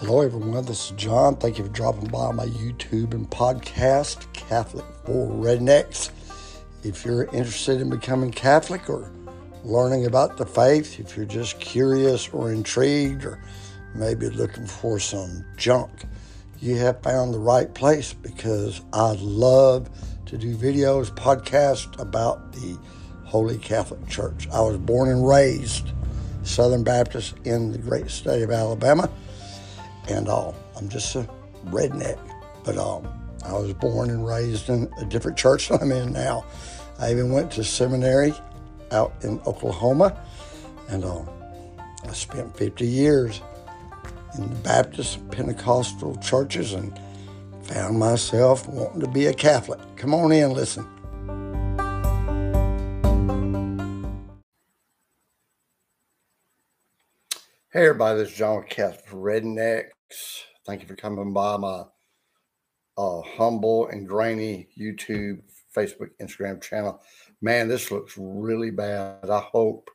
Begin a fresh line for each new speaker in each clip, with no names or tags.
Hello, everyone. This is John. Thank you for dropping by my YouTube and podcast, Catholic for Rednecks. If you're interested in becoming Catholic or learning about the faith, if you're just curious or intrigued or maybe looking for some junk, you have found the right place because I love to do videos, podcasts about the Holy Catholic Church. I was born and raised Southern Baptist in the great state of Alabama and all. I'm just a redneck, but um, I was born and raised in a different church than I'm in now. I even went to seminary out in Oklahoma, and um, I spent 50 years in the Baptist Pentecostal churches and found myself wanting to be a Catholic. Come on in, listen. Hey everybody, this is John Catholic Redneck. Thank you for coming by my uh, humble and grainy YouTube, Facebook, Instagram channel. Man, this looks really bad. I hope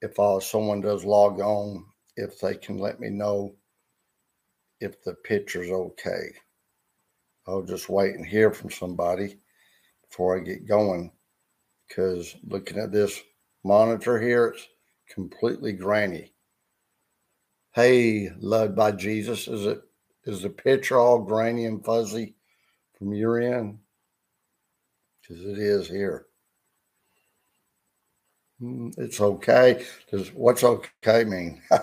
if uh, someone does log on, if they can let me know if the picture's okay. I'll just wait and hear from somebody before I get going. Because looking at this monitor here, it's completely grainy. Hey, loved by Jesus, is it is the picture all grainy and fuzzy from your end? Because it is here. Hmm, it's okay. Does what's okay mean?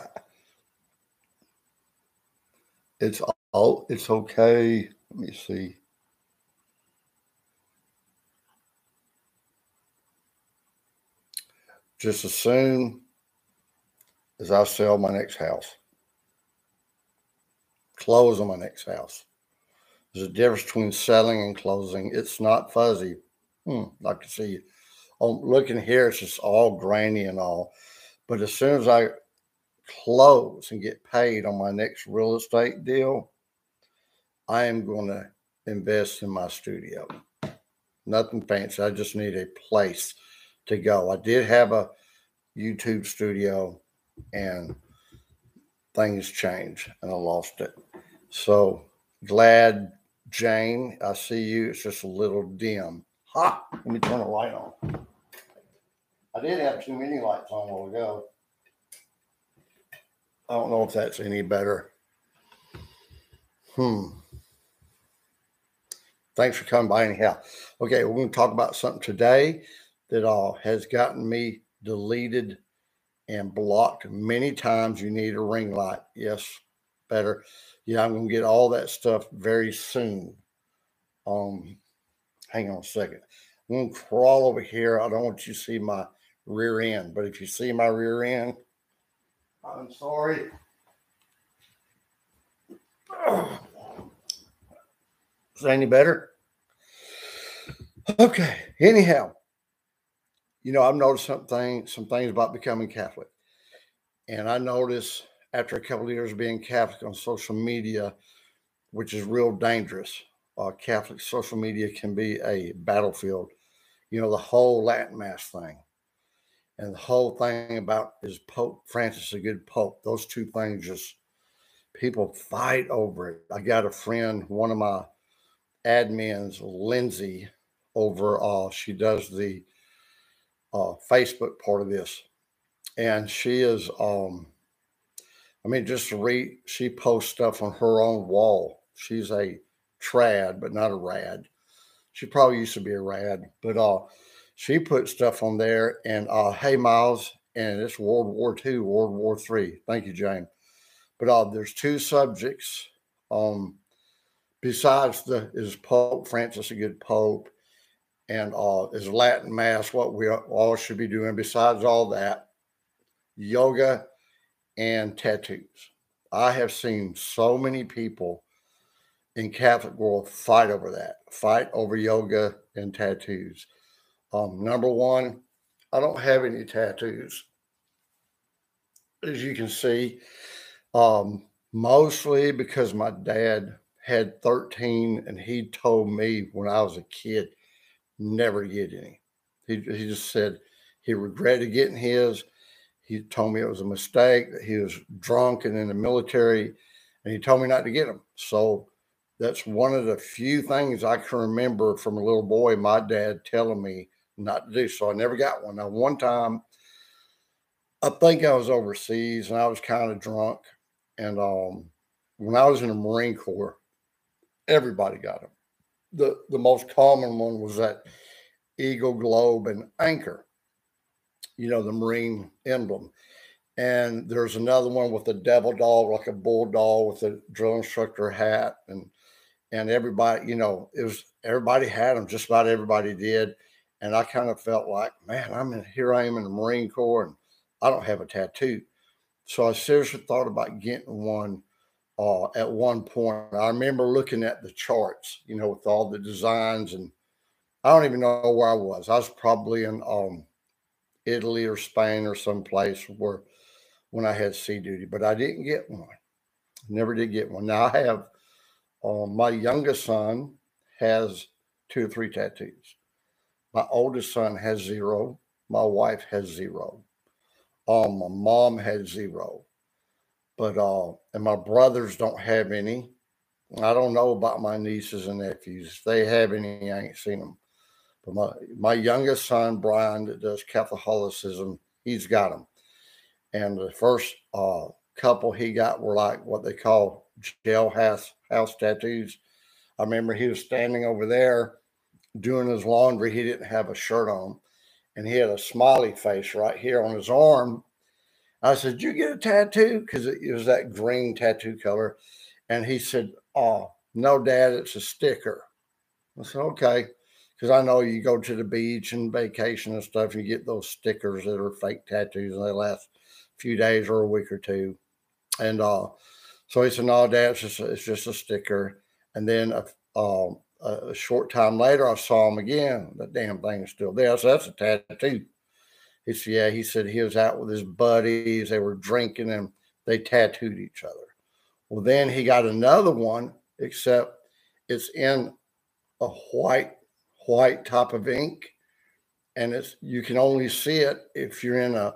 it's all it's okay. Let me see. Just as soon as I sell my next house close on my next house. There's a difference between selling and closing. It's not fuzzy. Hmm, I can see on looking here, it's just all grainy and all. But as soon as I close and get paid on my next real estate deal, I am going to invest in my studio. Nothing fancy. I just need a place to go. I did have a YouTube studio and things changed and I lost it. So glad, Jane. I see you. It's just a little dim. Ha! Let me turn the light on. I did have too many lights on a while ago. I don't know if that's any better. Hmm. Thanks for coming by anyhow. Okay, we're going to talk about something today that uh, has gotten me deleted and blocked many times. You need a ring light. Yes, better yeah, I'm gonna get all that stuff very soon. Um, hang on a second. I'm gonna crawl over here. I don't want you to see my rear end, but if you see my rear end, I'm sorry. Is that any better? Okay. Anyhow, you know, I've noticed something, some things about becoming Catholic, and I notice after a couple of years being Catholic on social media, which is real dangerous. Uh, Catholic social media can be a battlefield. You know, the whole Latin Mass thing and the whole thing about is Pope Francis a good Pope? Those two things just people fight over it. I got a friend, one of my admins, Lindsay, over uh she does the uh Facebook part of this. And she is um I mean, just read, she posts stuff on her own wall. She's a trad, but not a rad. She probably used to be a rad, but uh, she put stuff on there. And uh, hey, Miles, and it's World War II, World War Three. Thank you, Jane. But uh, there's two subjects. Um, besides the is Pope Francis a good Pope, and uh, is Latin Mass what we all should be doing. Besides all that, yoga and tattoos. I have seen so many people in Catholic world fight over that, fight over yoga and tattoos. Um, number one, I don't have any tattoos. As you can see, um, mostly because my dad had 13 and he told me when I was a kid, never get any. He, he just said he regretted getting his he told me it was a mistake, that he was drunk and in the military and he told me not to get them. So that's one of the few things I can remember from a little boy, my dad telling me not to do. So I never got one. Now, one time, I think I was overseas and I was kind of drunk. And um, when I was in the Marine Corps, everybody got them. The, the most common one was that eagle, globe, and anchor, you know, the Marine emblem. And there's another one with a devil dog, like a bulldog with a drill instructor hat. And and everybody, you know, it was everybody had them, just about everybody did. And I kind of felt like, man, I'm in here I am in the Marine Corps and I don't have a tattoo. So I seriously thought about getting one uh, at one point. I remember looking at the charts, you know, with all the designs, and I don't even know where I was. I was probably in um, Italy or Spain or someplace where when I had sea duty, but I didn't get one. Never did get one. Now I have um, my youngest son has two or three tattoos. My oldest son has zero. My wife has zero. Um, my mom has zero. But uh, and my brothers don't have any. I don't know about my nieces and nephews. If they have any, I ain't seen them. But my my youngest son, Brian, that does Catholicism, he's got them. And the first uh, couple he got were like what they call jailhouse house tattoos. I remember he was standing over there doing his laundry. He didn't have a shirt on, and he had a smiley face right here on his arm. I said, "Did you get a tattoo?" Because it was that green tattoo color, and he said, "Oh, no, Dad, it's a sticker." I said, "Okay." Because I know you go to the beach and vacation and stuff, and you get those stickers that are fake tattoos and they last a few days or a week or two. And uh, so he said, "No, Dad, it's just a, it's just a sticker." And then a, um, a short time later, I saw him again. The damn thing is still there. So that's a tattoo. He said, "Yeah." He said he was out with his buddies. They were drinking and they tattooed each other. Well, then he got another one, except it's in a white white top of ink, and it's you can only see it if you're in a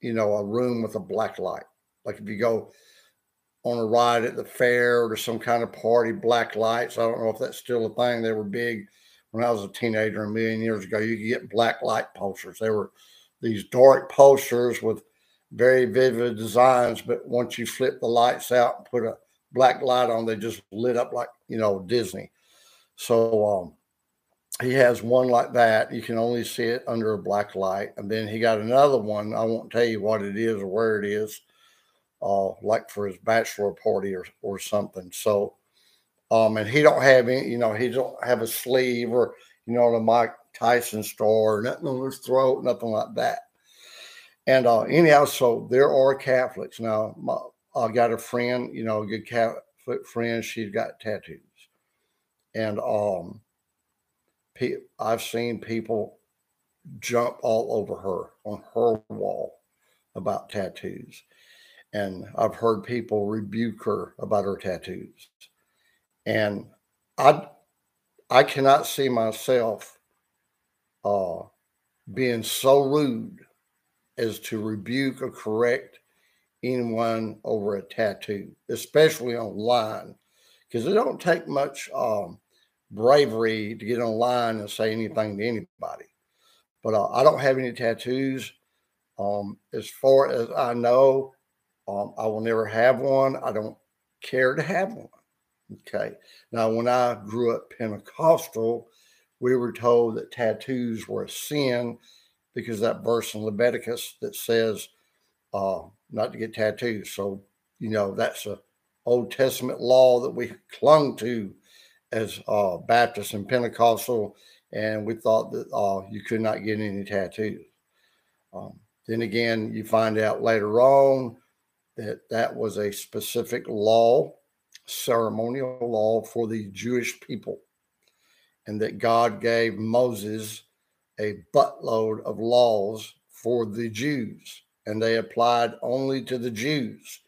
you know a room with a black light. Like if you go on a ride at the fair or some kind of party, black lights. I don't know if that's still a thing. They were big when I was a teenager a million years ago. You could get black light posters. They were these dark posters with very vivid designs, but once you flip the lights out and put a black light on, they just lit up like, you know, Disney. So um, he has one like that. You can only see it under a black light. And then he got another one. I won't tell you what it is or where it is uh, like for his bachelor party or, or something. So, um, and he don't have any, you know, he don't have a sleeve or, you know, the Mike Tyson star, nothing on his throat, nothing like that. And uh, anyhow, so there are Catholics now. My, I got a friend, you know, a good Catholic friend. She's got tattoos, and um, I've seen people jump all over her on her wall about tattoos. And I've heard people rebuke her about her tattoos. And I I cannot see myself uh, being so rude as to rebuke or correct anyone over a tattoo, especially online, because it don't take much um, bravery to get online and say anything to anybody. But uh, I don't have any tattoos. Um, as far as I know, um, I will never have one. I don't care to have one. Okay. Now, when I grew up Pentecostal, we were told that tattoos were a sin because that verse in Leviticus that says uh, not to get tattoos. So, you know, that's a Old Testament law that we clung to as uh, Baptist and Pentecostal, and we thought that uh, you could not get any tattoos. Um, then again, you find out later on that that was a specific law, ceremonial law for the Jewish people, and that God gave Moses a buttload of laws for the Jews, and they applied only to the Jews.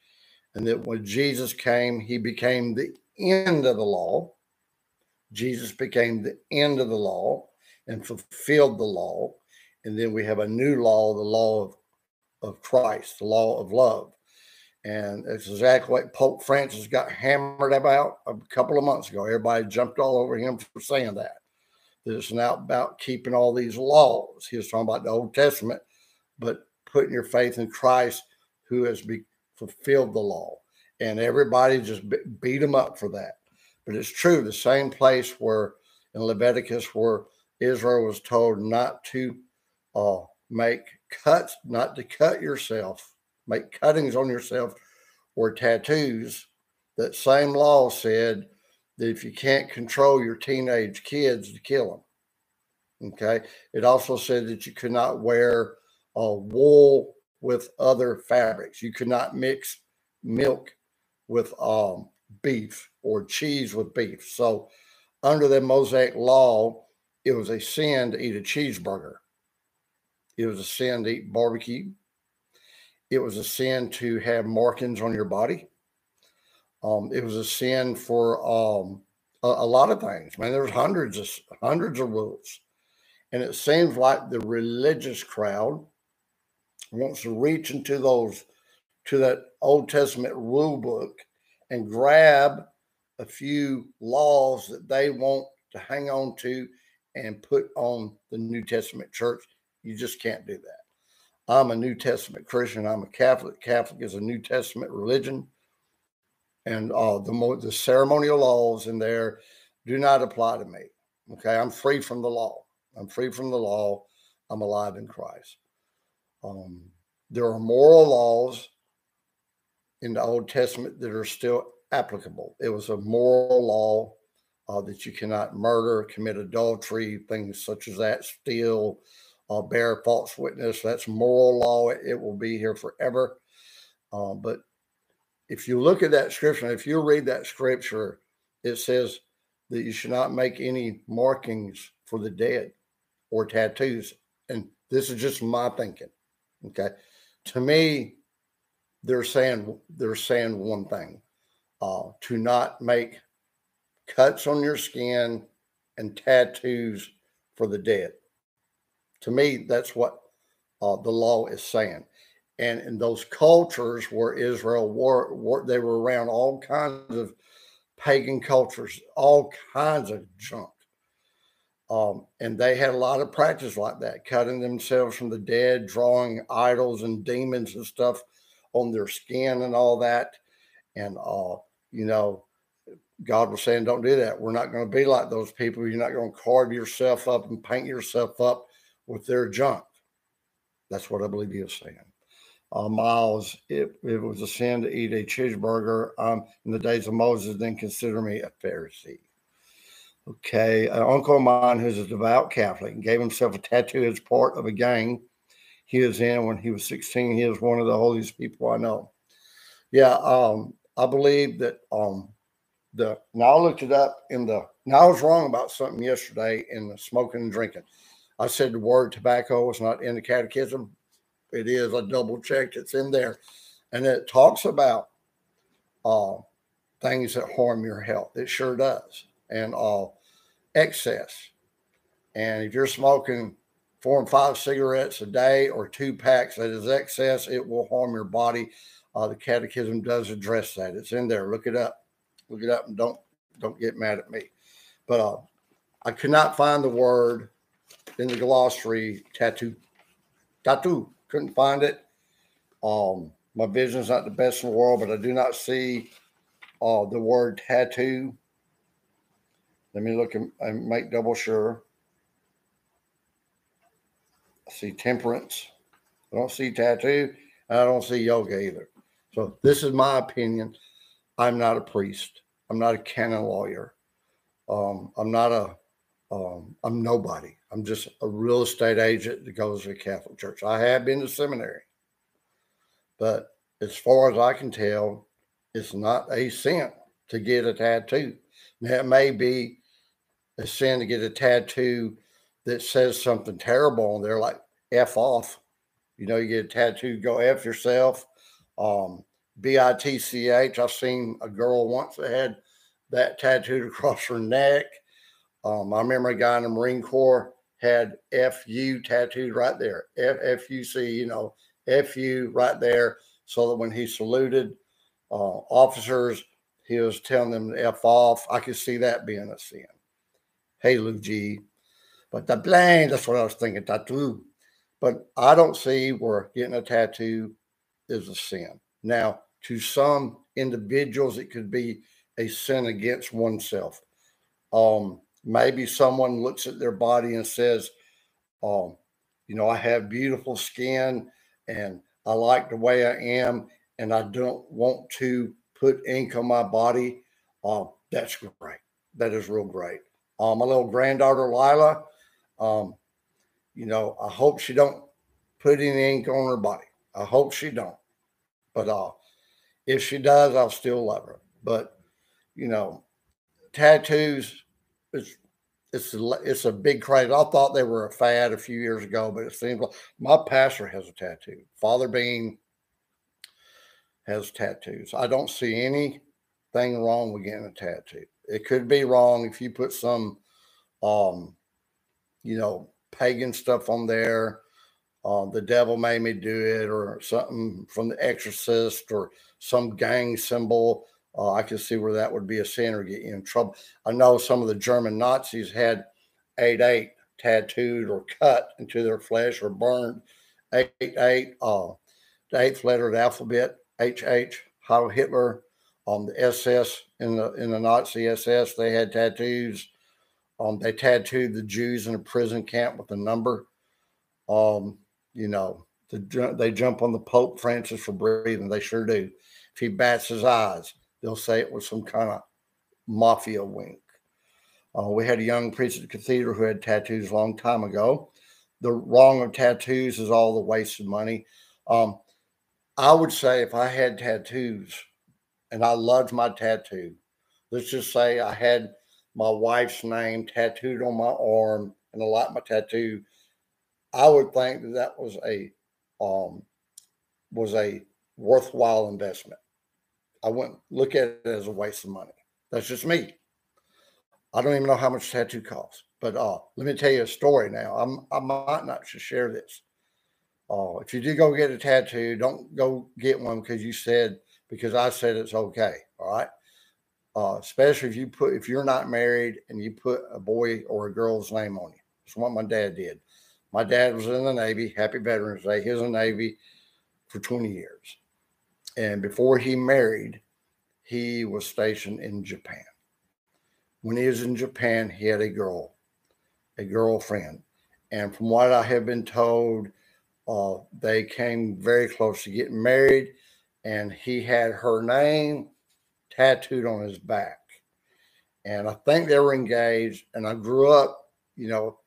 And that when Jesus came, he became the end of the law. Jesus became the end of the law and fulfilled the law. And then we have a new law, the law of, of Christ, the law of love And it's exactly what Pope Francis got hammered about a couple of months ago. Everybody jumped all over him for saying that. That it's not about keeping all these laws. He was talking about the Old Testament, but putting your faith in Christ who has be, fulfilled the law. And everybody just beat him up for that. But it's true, the same place where in Leviticus, where Israel was told not to uh, make cuts, not to cut yourself make cuttings on yourself or tattoos. That same law said that if you can't control your teenage kids, to kill them. Okay. It also said that you could not wear a wool with other fabrics. You could not mix milk with um, beef or cheese with beef. So, under the Mosaic law, it was a sin to eat a cheeseburger. It was a sin to eat barbecue. It was a sin to have markings on your body. Um, it was a sin for um, a, a, lot of things. Man, there's hundreds of hundreds of rules, and it seems like the religious crowd wants to reach into those to that Old Testament rule book and grab a few laws that they want to hang on to and put on the New Testament church. You just can't do that. I'm a New Testament Christian. I'm a Catholic. Catholic is a New Testament religion, and uh, the the ceremonial laws in there do not apply to me. Okay, I'm free from the law. I'm free from the law. I'm alive in Christ. Um, there are moral laws in the Old Testament that are still applicable. It was a moral law uh, that you cannot murder, commit adultery, things such as that, steal, uh, bear false witness. That's moral law. It will be here forever. Uh, but if you look at that scripture, if you read that scripture, it says that you should not make any markings for the dead or tattoos. And this is just my thinking. Okay. To me, they're saying they're saying one thing. Uh, to not make cuts on your skin and tattoos for the dead. To me, that's what uh, the law is saying. And in those cultures where Israel were, were, they were around all kinds of pagan cultures, all kinds of junk. Um, and they had a lot of practice like that, cutting themselves from the dead, drawing idols and demons and stuff on their skin and all that. And, uh, you know, God was saying, don't do that. We're not going to be like those people. You're not going to carve yourself up and paint yourself up with their junk. That's what I believe he was saying. Uh, Miles, it, it was a sin to eat a cheeseburger um, in the days of Moses, then consider me a Pharisee. Okay, an uncle of mine who's a devout Catholic gave himself a tattoo as part of a gang he was in when he was 16. He is one of the holiest people I know. Yeah, um, I believe that um, the now I looked it up in the now I was wrong about something yesterday in the smoking and drinking. I said the word tobacco is not in the catechism. It is. I double checked. It's in there, and it talks about uh, things that harm your health. It sure does, and uh, excess. And if you're smoking four and five cigarettes a day or two packs, that is excess. It will harm your body. Uh, the catechism does address that. It's in there. Look it up. Look it up, and don't don't get mad at me. But uh, I could not find the word in the glossary tattoo. Tattoo. Couldn't find it. Um, my vision's not the best in the world, but I do not see uh, the word tattoo. Let me look and, and make double sure. See temperance. I don't see tattoo. I don't see yoga either. So this is my opinion. I'm not a priest. I'm not a canon lawyer. Um, I'm not a um, I'm nobody. I'm just a real estate agent that goes to a Catholic church. I have been to seminary, but as far as I can tell, it's not a sin to get a tattoo. Now, it may be a sin to get a tattoo that says something terrible on there, like F off. You know, you get a tattoo, go F yourself. Um, B I T C H. I've seen a girl once that had that tattooed across her neck. Um, I remember a guy in the Marine Corps had FU tattooed right there, F F U C, you know, FU right there. so that when he saluted uh, officers, he was telling them to F off. I could see that being a sin. Hey, Lou G. But the blame, that's what I was thinking, tattoo. But I don't see where getting a tattoo is a sin. Now, to some individuals, it could be a sin against oneself. Um, maybe someone looks at their body and says, um, you know, I have beautiful skin and I like the way I am, and I don't want to put ink on my body. Um, that's great. That is real great. Um, my little granddaughter Lila, um, you know, I hope she don't put any ink on her body. I hope she don't. But uh, if she does, I'll still love her. But you know, tattoos is it's a, it's a big craze. I thought they were a fad a few years ago, but it seems like my pastor has a tattoo. Father Bean has tattoos. I don't see anything wrong with getting a tattoo. It could be wrong if you put some, um, you know, pagan stuff on there. Uh, the devil made me do it, or something from The Exorcist, or some gang symbol. Uh, I can see where that would be a sin or get you in trouble. I know some of the German Nazis had 8 8 tattooed or cut into their flesh or burned 8 8, uh, the eighth letter of the alphabet, HH, Heil Hitler, um, the SS in the in the Nazi SS, they had tattoos. Um, they tattooed the Jews in a prison camp with a number. Um, you know, the, they jump on the Pope Francis for breathing. They sure do. If he bats his eyes, they'll say it was some kind of mafia wink. Uh, we had a young priest at the cathedral who had tattoos a long time ago. The wrong of tattoos is all the waste of money. Um, I would say if I had tattoos and I loved my tattoo, let's just say I had my wife's name tattooed on my arm and I liked my tattoo, I would think that that was a um, was a worthwhile investment. I wouldn't look at it as a waste of money. That's just me. I don't even know how much tattoo costs. But uh, let me tell you a story now. I'm, I might not share this. Uh, if you do go get a tattoo, don't go get one because you said because I said it's okay. All right. Uh, especially if you put if you're not married and you put a boy or a girl's name on you. That's what my dad did. My dad was in the Navy. Happy Veterans Day. He was in the Navy for 20 years. And before he married, he was stationed in Japan. When he was in Japan, he had a girl, a girlfriend. And from what I have been told, uh, they came very close to getting married. And he had her name tattooed on his back. And I think they were engaged. And I grew up, you know,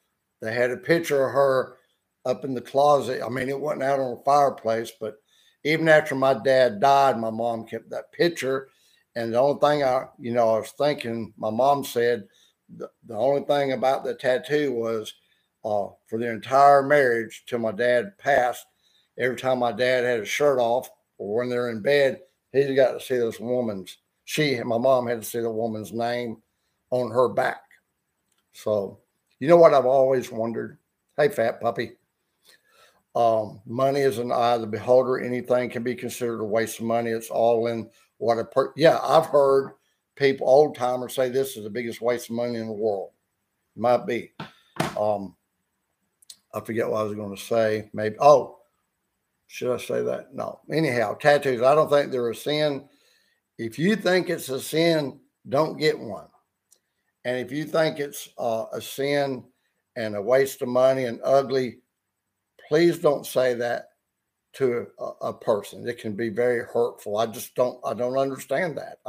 they had a picture of her up in the closet. I mean, it wasn't out on the fireplace, but even after my dad died, my mom kept that picture. And the only thing I, you know, I was thinking, my mom said the, the only thing about the tattoo was uh, for the entire marriage till my dad passed, every time my dad had his shirt off or when they're in bed, he's got to see this woman's, she, my mom had to see the woman's name on her back. So you know what I've always wondered? Hey, fat puppy. Um, money is an eye of the beholder. Anything can be considered a waste of money. It's all in what a per. Yeah, I've heard people, old timers, say this is the biggest waste of money in the world. Might be. Um, I forget what I was going to say. Maybe. Oh, should I say that? No. Anyhow, tattoos. I don't think they're a sin. If you think it's a sin, don't get one. And if you think it's uh, a sin and a waste of money and ugly, please don't say that to a, a person. It can be very hurtful. I just don't. I don't understand that.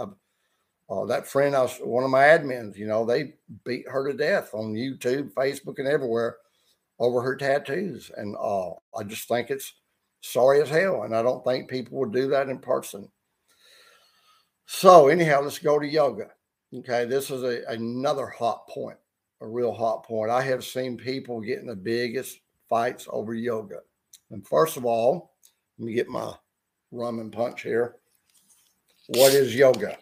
Uh, that friend, I was one of my admins. You know, they beat her to death on YouTube, Facebook, and everywhere over her tattoos. And uh, I just think it's sorry as hell. And I don't think people would do that in person. So anyhow, let's go to yoga. Okay, this is a, another hot point, a real hot point. I have seen people getting the biggest fights over yoga. And first of all, let me get my rum and punch here. What is yoga?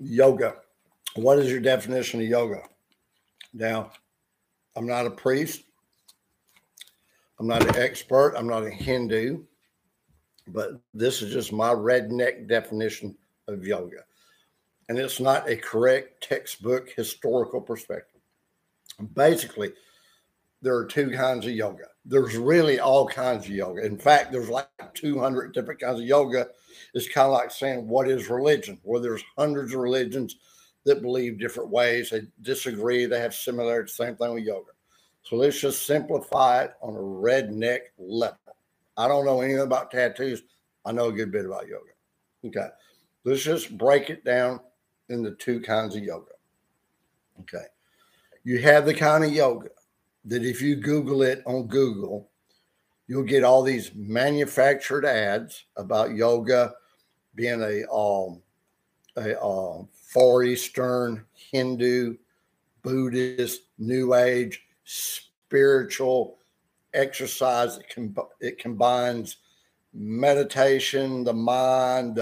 Yoga. What is your definition of yoga? Now, I'm not a priest. I'm not an expert. I'm not a Hindu, but this is just my redneck definition of yoga. And it's not a correct textbook historical perspective. Basically, there are two kinds of yoga. There's really all kinds of yoga. In fact, there's like 200 different kinds of yoga. It's kind of like saying, what is religion? Well, there's hundreds of religions that believe different ways. They disagree. They have similarities. Same thing with yoga. So let's just simplify it on a redneck level. I don't know anything about tattoos. I know a good bit about yoga. Okay. Let's just break it down into two kinds of yoga. Okay. You have the kind of yoga that if you Google it on Google, you'll get all these manufactured ads about yoga being a um, a uh, Far Eastern, Hindu, Buddhist, New Age, spiritual exercise. It, com- it combines meditation, the mind,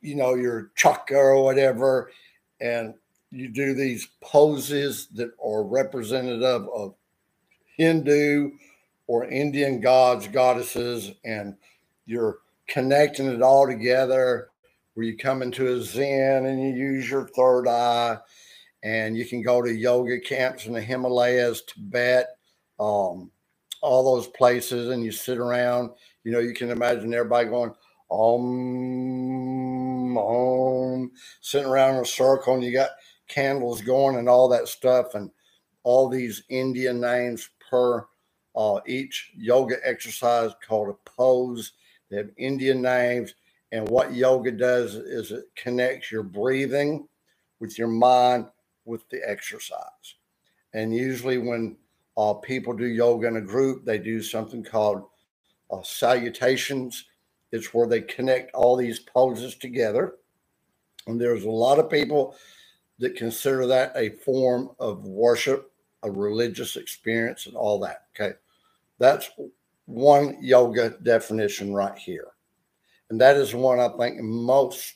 you know, your chakra or whatever, and you do these poses that are representative of Hindu or Indian gods, goddesses, and you're connecting it all together where you come into a Zen and you use your third eye, and you can go to yoga camps in the Himalayas, Tibet, um, all those places, and you sit around. You know, you can imagine everybody going, um, um, sitting around in a circle, and you got candles going and all that stuff, and all these Indian names per uh, each yoga exercise called a pose. They have Indian names and what yoga does is it connects your breathing with your mind with the exercise. And usually, when uh, people do yoga in a group, they do something called uh, salutations. It's where they connect all these poses together. And there's a lot of people that consider that a form of worship, a religious experience, and all that. Okay. That's one yoga definition right here. And that is one I think most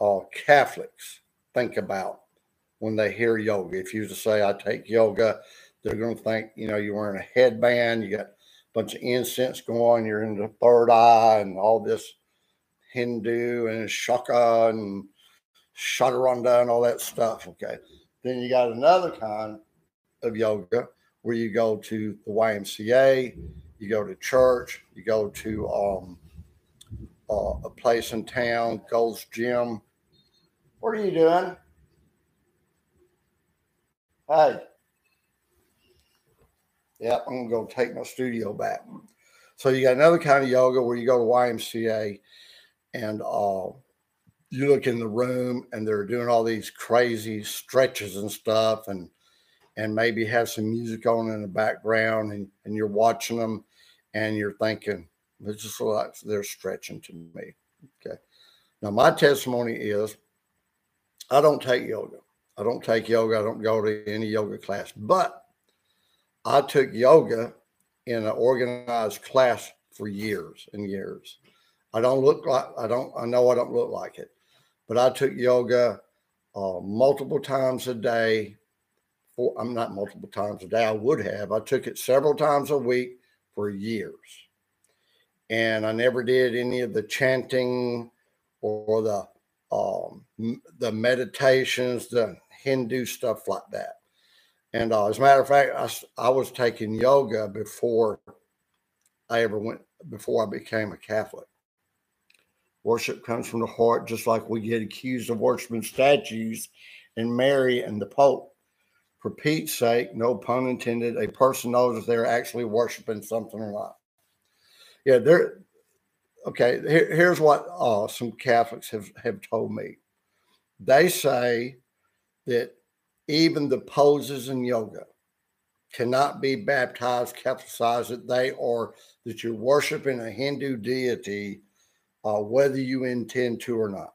uh, Catholics think about when they hear yoga. If you say, I take yoga, they're going to think, you know, you're wearing a headband, you got a bunch of incense going, you're in the third eye, and all this Hindu and Shaka and Chaturanga and all that stuff. Okay. Then you got another kind of yoga where you go to the YMCA, you go to church, you go to um, uh, a place in town, Gold's Gym. What are you doing? Hey. Yeah, I'm gonna go take my studio back. So you got another kind of yoga where you go to YMCA and uh, you look in the room and they're doing all these crazy stretches and stuff and and maybe have some music on in the background and, and you're watching them and you're thinking, it's just like they're stretching to me. Okay. Now, my testimony is I don't take yoga. I don't take yoga. I don't go to any yoga class, but I took yoga in an organized class for years and years. I don't look like, I don't, I know I don't look like it, but I took yoga uh, multiple times a day. For, I'm not multiple times a day. I would have. I took it several times a week for years and I never did any of the chanting or the um, the meditations, the Hindu stuff like that. And uh, as a matter of fact, I, I was taking yoga before I ever went, before I became a Catholic. Worship comes from the heart, just like we get accused of worshiping statues and Mary and the Pope. For Pete's sake, no pun intended, a person knows if they're actually worshiping something or not yeah, there. Okay, here, here's what uh, some Catholics have have told me. They say that even the poses in yoga cannot be baptized, capitalized that they are that you're worshiping a Hindu deity, uh, whether you intend to or not.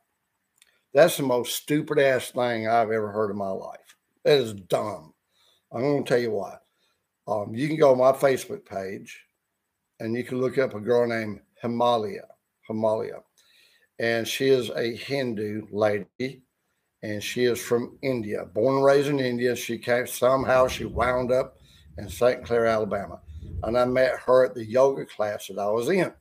That's the most stupid ass thing I've ever heard in my life. That is dumb. I'm going to tell you why. Um, you can go on my Facebook page and you can look up a girl named Himalaya. Himalaya. And she is a Hindu lady and she is from India, born and raised in India. She came somehow she wound up in St. Clair, Alabama. And I met her at the yoga class that I was in.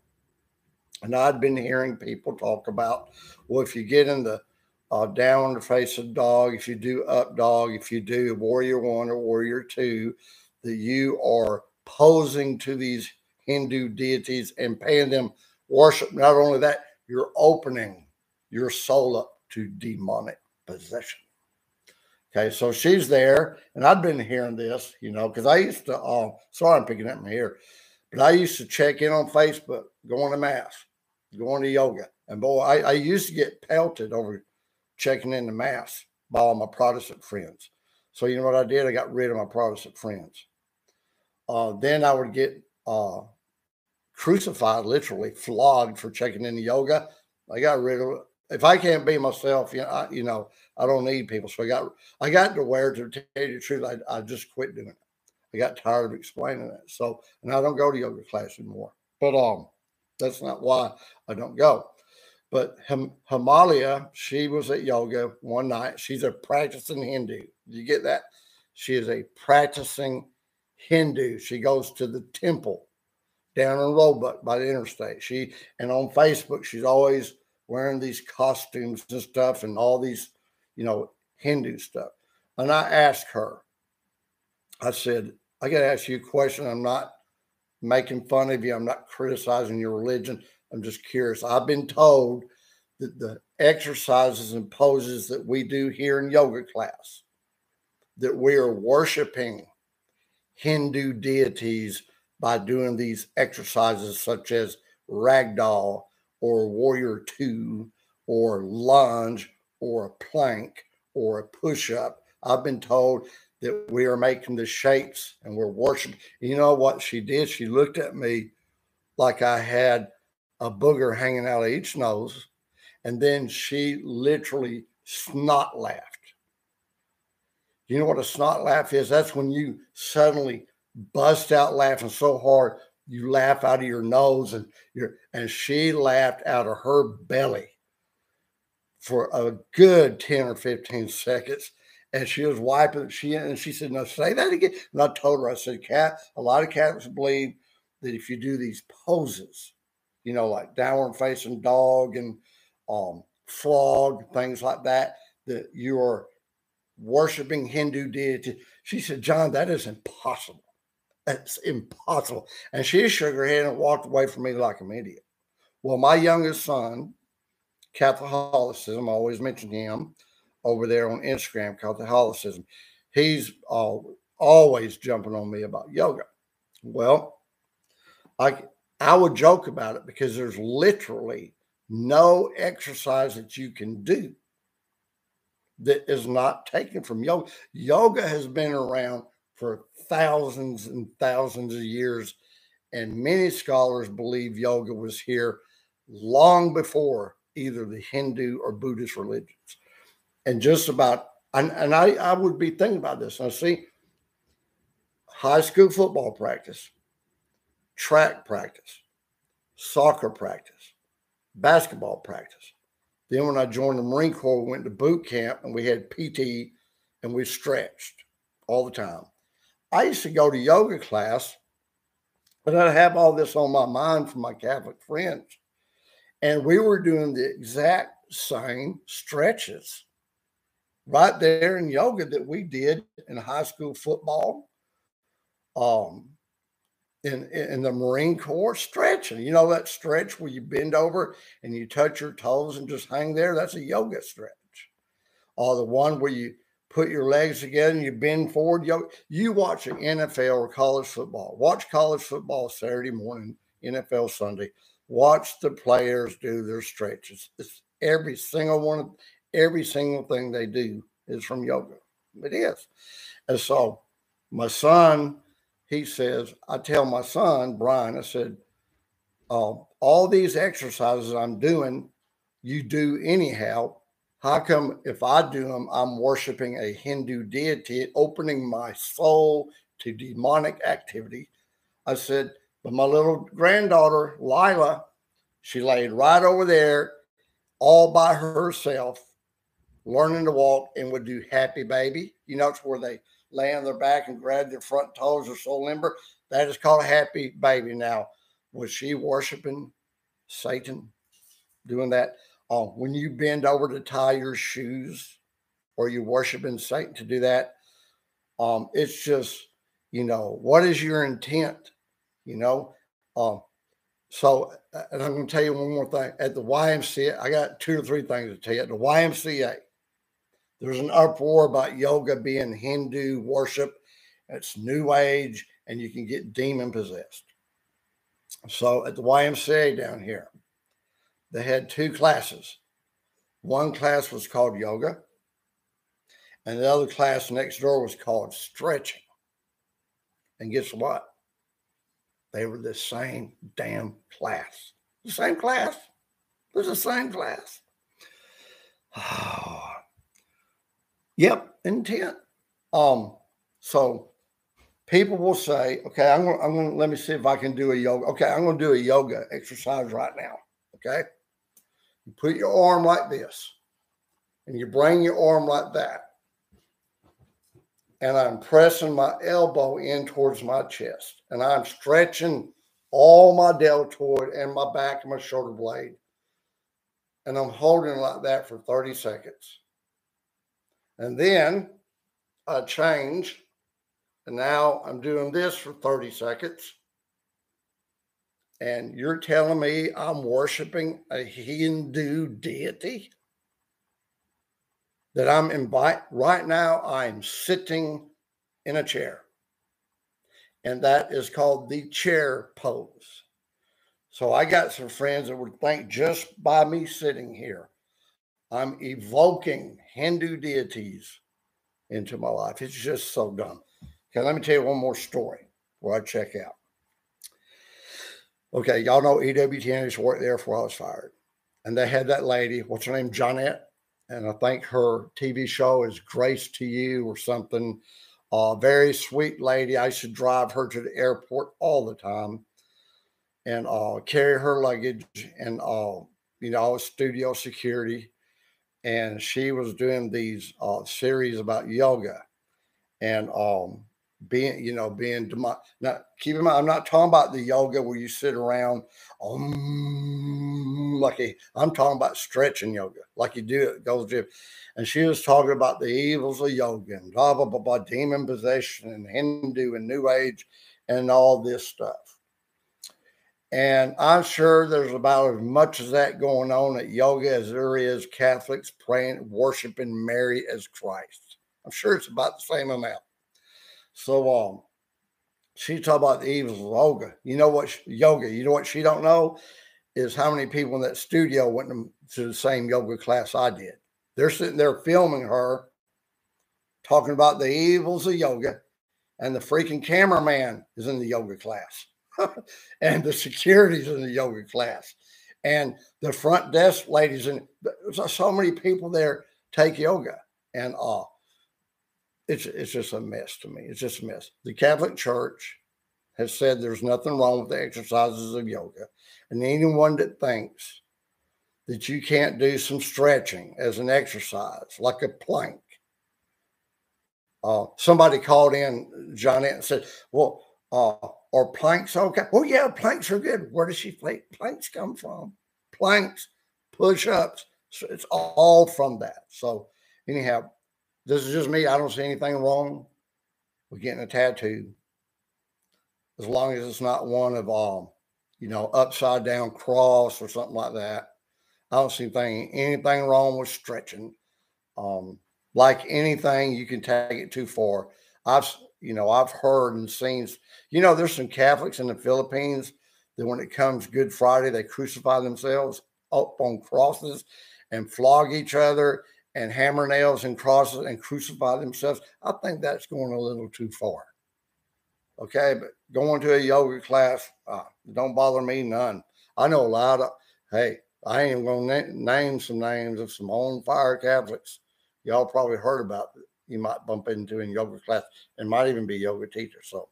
And I'd been hearing people talk about, well, if you get in the uh, downward facing dog, if you do up dog, if you do warrior one or warrior two, that you are posing to these Hindu deities and paying them worship. Not only that, you're opening your soul up to demonic possession. Okay, so she's there, and I've been hearing this, you know, because I used to. Uh, sorry, I'm picking up my hair, but I used to check in on Facebook, going to mass, going to yoga, and boy, I, I used to get pelted over checking in the mass by all my Protestant friends. So you know what I did? I got rid of my Protestant friends. Uh, then I would get uh, crucified, literally flogged for checking in the yoga. I got rid of it. If I can't be myself, you know, I, you know, I don't need people. So I got, I got to where to tell you the truth, I, I just quit doing it. I got tired of explaining it. So, and I don't go to yoga class anymore. But um, that's not why I don't go. But Him- Himalaya, she was at yoga one night. She's a practicing Hindu. You get that? She is a practicing Hindu. She goes to the temple down in Roebuck by the interstate. She and on Facebook, she's always wearing these costumes and stuff and all these, you know, Hindu stuff. And I asked her, I said, I got to ask you a question. I'm not making fun of you. I'm not criticizing your religion. I'm just curious. I've been told that the exercises and poses that we do here in yoga class, that we are worshiping Hindu deities by doing these exercises such as ragdoll or warrior two or lunge or a plank or a push up. I've been told that we are making the shapes and we're worshiping. You know what she did? She looked at me like I had a booger hanging out of each nose. And then she literally snot laughed. You know what a snot laugh is? That's when you suddenly bust out laughing so hard you laugh out of your nose and you and she laughed out of her belly for a good 10 or 15 seconds and she was wiping she and she said no say that again and i told her i said cat a lot of cats believe that if you do these poses you know, like downward facing dog and um, flog, things like that, that you are worshiping Hindu deity. She said, John, that is impossible. That's impossible. And she shook her head and walked away from me like an idiot. Well, my youngest son, Catholicism, I always mention him over there on Instagram, Catholicism. He's always jumping on me about yoga. Well, I I would joke about it because there's literally no exercise that you can do that is not taken from yoga. Yoga has been around for thousands and thousands of years, and many scholars believe yoga was here long before either the Hindu or Buddhist religions. And just about, and, and I, I would be thinking about this. I see high school football practice track practice, soccer practice, basketball practice. Then when I joined the Marine Corps, we went to boot camp and we had PT and we stretched all the time. I used to go to yoga class, but I'd have all this on my mind from my Catholic friends. And we were doing the exact same stretches right there in yoga that we did in high school football, um, in, in the Marine Corps stretching. You know that stretch where you bend over and you touch your toes and just hang there? That's a yoga stretch. Or the one where you put your legs together and you bend forward. Yoga. You watch an NFL or college football. Watch college football Saturday morning, NFL Sunday. Watch the players do their stretches. It's every single one, of every single thing they do is from yoga. It is. And so my son he says, I tell my son, Brian, I said, uh, all these exercises I'm doing, you do anyhow. How come if I do them, I'm worshiping a Hindu deity, opening my soul to demonic activity? I said, but my little granddaughter, Lila, she laid right over there all by herself, learning to walk and would do happy baby. You know, it's where they lay on their back and grab their front toes are so limber. That is called a happy baby. Now, was she worshiping Satan doing that? Oh, when you bend over to tie your shoes or you worship in Satan to do that, um, it's just, you know, what is your intent? You know, um, so, and I'm going to tell you one more thing. At the YMCA, I got two or three things to tell you. At the YMCA, there's an uproar about yoga being Hindu worship. It's New Age, and you can get demon possessed. So, at the YMCA down here, they had two classes. One class was called yoga, and the other class next door was called stretching. And guess what? They were the same damn class. The same class. It was the same class. Oh. Yep, intent. Um, so people will say, okay, I'm gonna, I'm gonna let me see if I can do a yoga. Okay, I'm gonna do a yoga exercise right now. Okay. You put your arm like this, and you bring your arm like that and I'm pressing my elbow in towards my chest and I'm stretching all my deltoid and my back and my shoulder blade. And I'm holding like that for 30 seconds. And then I change. And now I'm doing this for 30 seconds. And you're telling me I'm worshiping a Hindu deity? that I'm invite right now I'm sitting in a chair. And that is called the chair pose. So I got some friends that would think just by me sitting here, I'm evoking Hindu deities into my life. It's just so dumb. Okay, let me tell you one more story where I check out. Okay, y'all know EWTN used to there before I was fired. And they had that lady, what's her name? Johnette and I think her TV show is Grace to You or something. Uh, very sweet lady. I should drive her to the airport all the time and uh, carry her luggage and uh, you know studio security. And she was doing these uh, series about yoga and um, being, you know, being demo- now keep in mind, I'm not talking about the yoga where you sit around um like a, I'm talking about stretching yoga, like you do it goes to and she was talking about the evils of yoga and blah blah blah blah demon possession and Hindu and New Age and all this stuff. And I'm sure there's about as much as that going on at yoga as there is Catholics praying, worshiping Mary as Christ. I'm sure it's about the same amount. So um, she talked about the evils of yoga. You know what yoga? You know what she don't know is how many people in that studio went to the same yoga class I did. They're sitting there filming her talking about the evils of yoga, and the freaking cameraman is in the yoga class, and the security's in the yoga class, and the front desk ladies and so many people there take yoga, and uh, it's it's just a mess to me. It's just a mess. The Catholic Church has said there's nothing wrong with the exercises of yoga, and anyone that thinks that you can't do some stretching as an exercise, like a plank. Uh, somebody called in, Johnette, and said, "Well, uh, are planks okay?" Well, yeah, planks are good. Where does she planks come from? Planks, push-ups. So it's all from that. So anyhow, this is just me. I don't see anything wrong with getting a tattoo as long as it's not one of um, you know, upside down cross or something like that. I don't see anything anything wrong with stretching. Um, like anything, you can take it too far. I've you know I've heard and seen. You know, there's some Catholics in the Philippines that when it comes Good Friday, they crucify themselves up on crosses and flog each other and hammer nails and crosses and crucify themselves. I think that's going a little too far. Okay, but going to a yoga class uh, don't bother me none. I know a lot of. Hey, I ain't going to name some names of some on fire Catholics. Y'all probably heard about. You might bump into in yoga class and might even be yoga teacher. So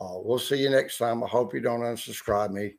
uh, we'll see you next time. I hope you don't unsubscribe me.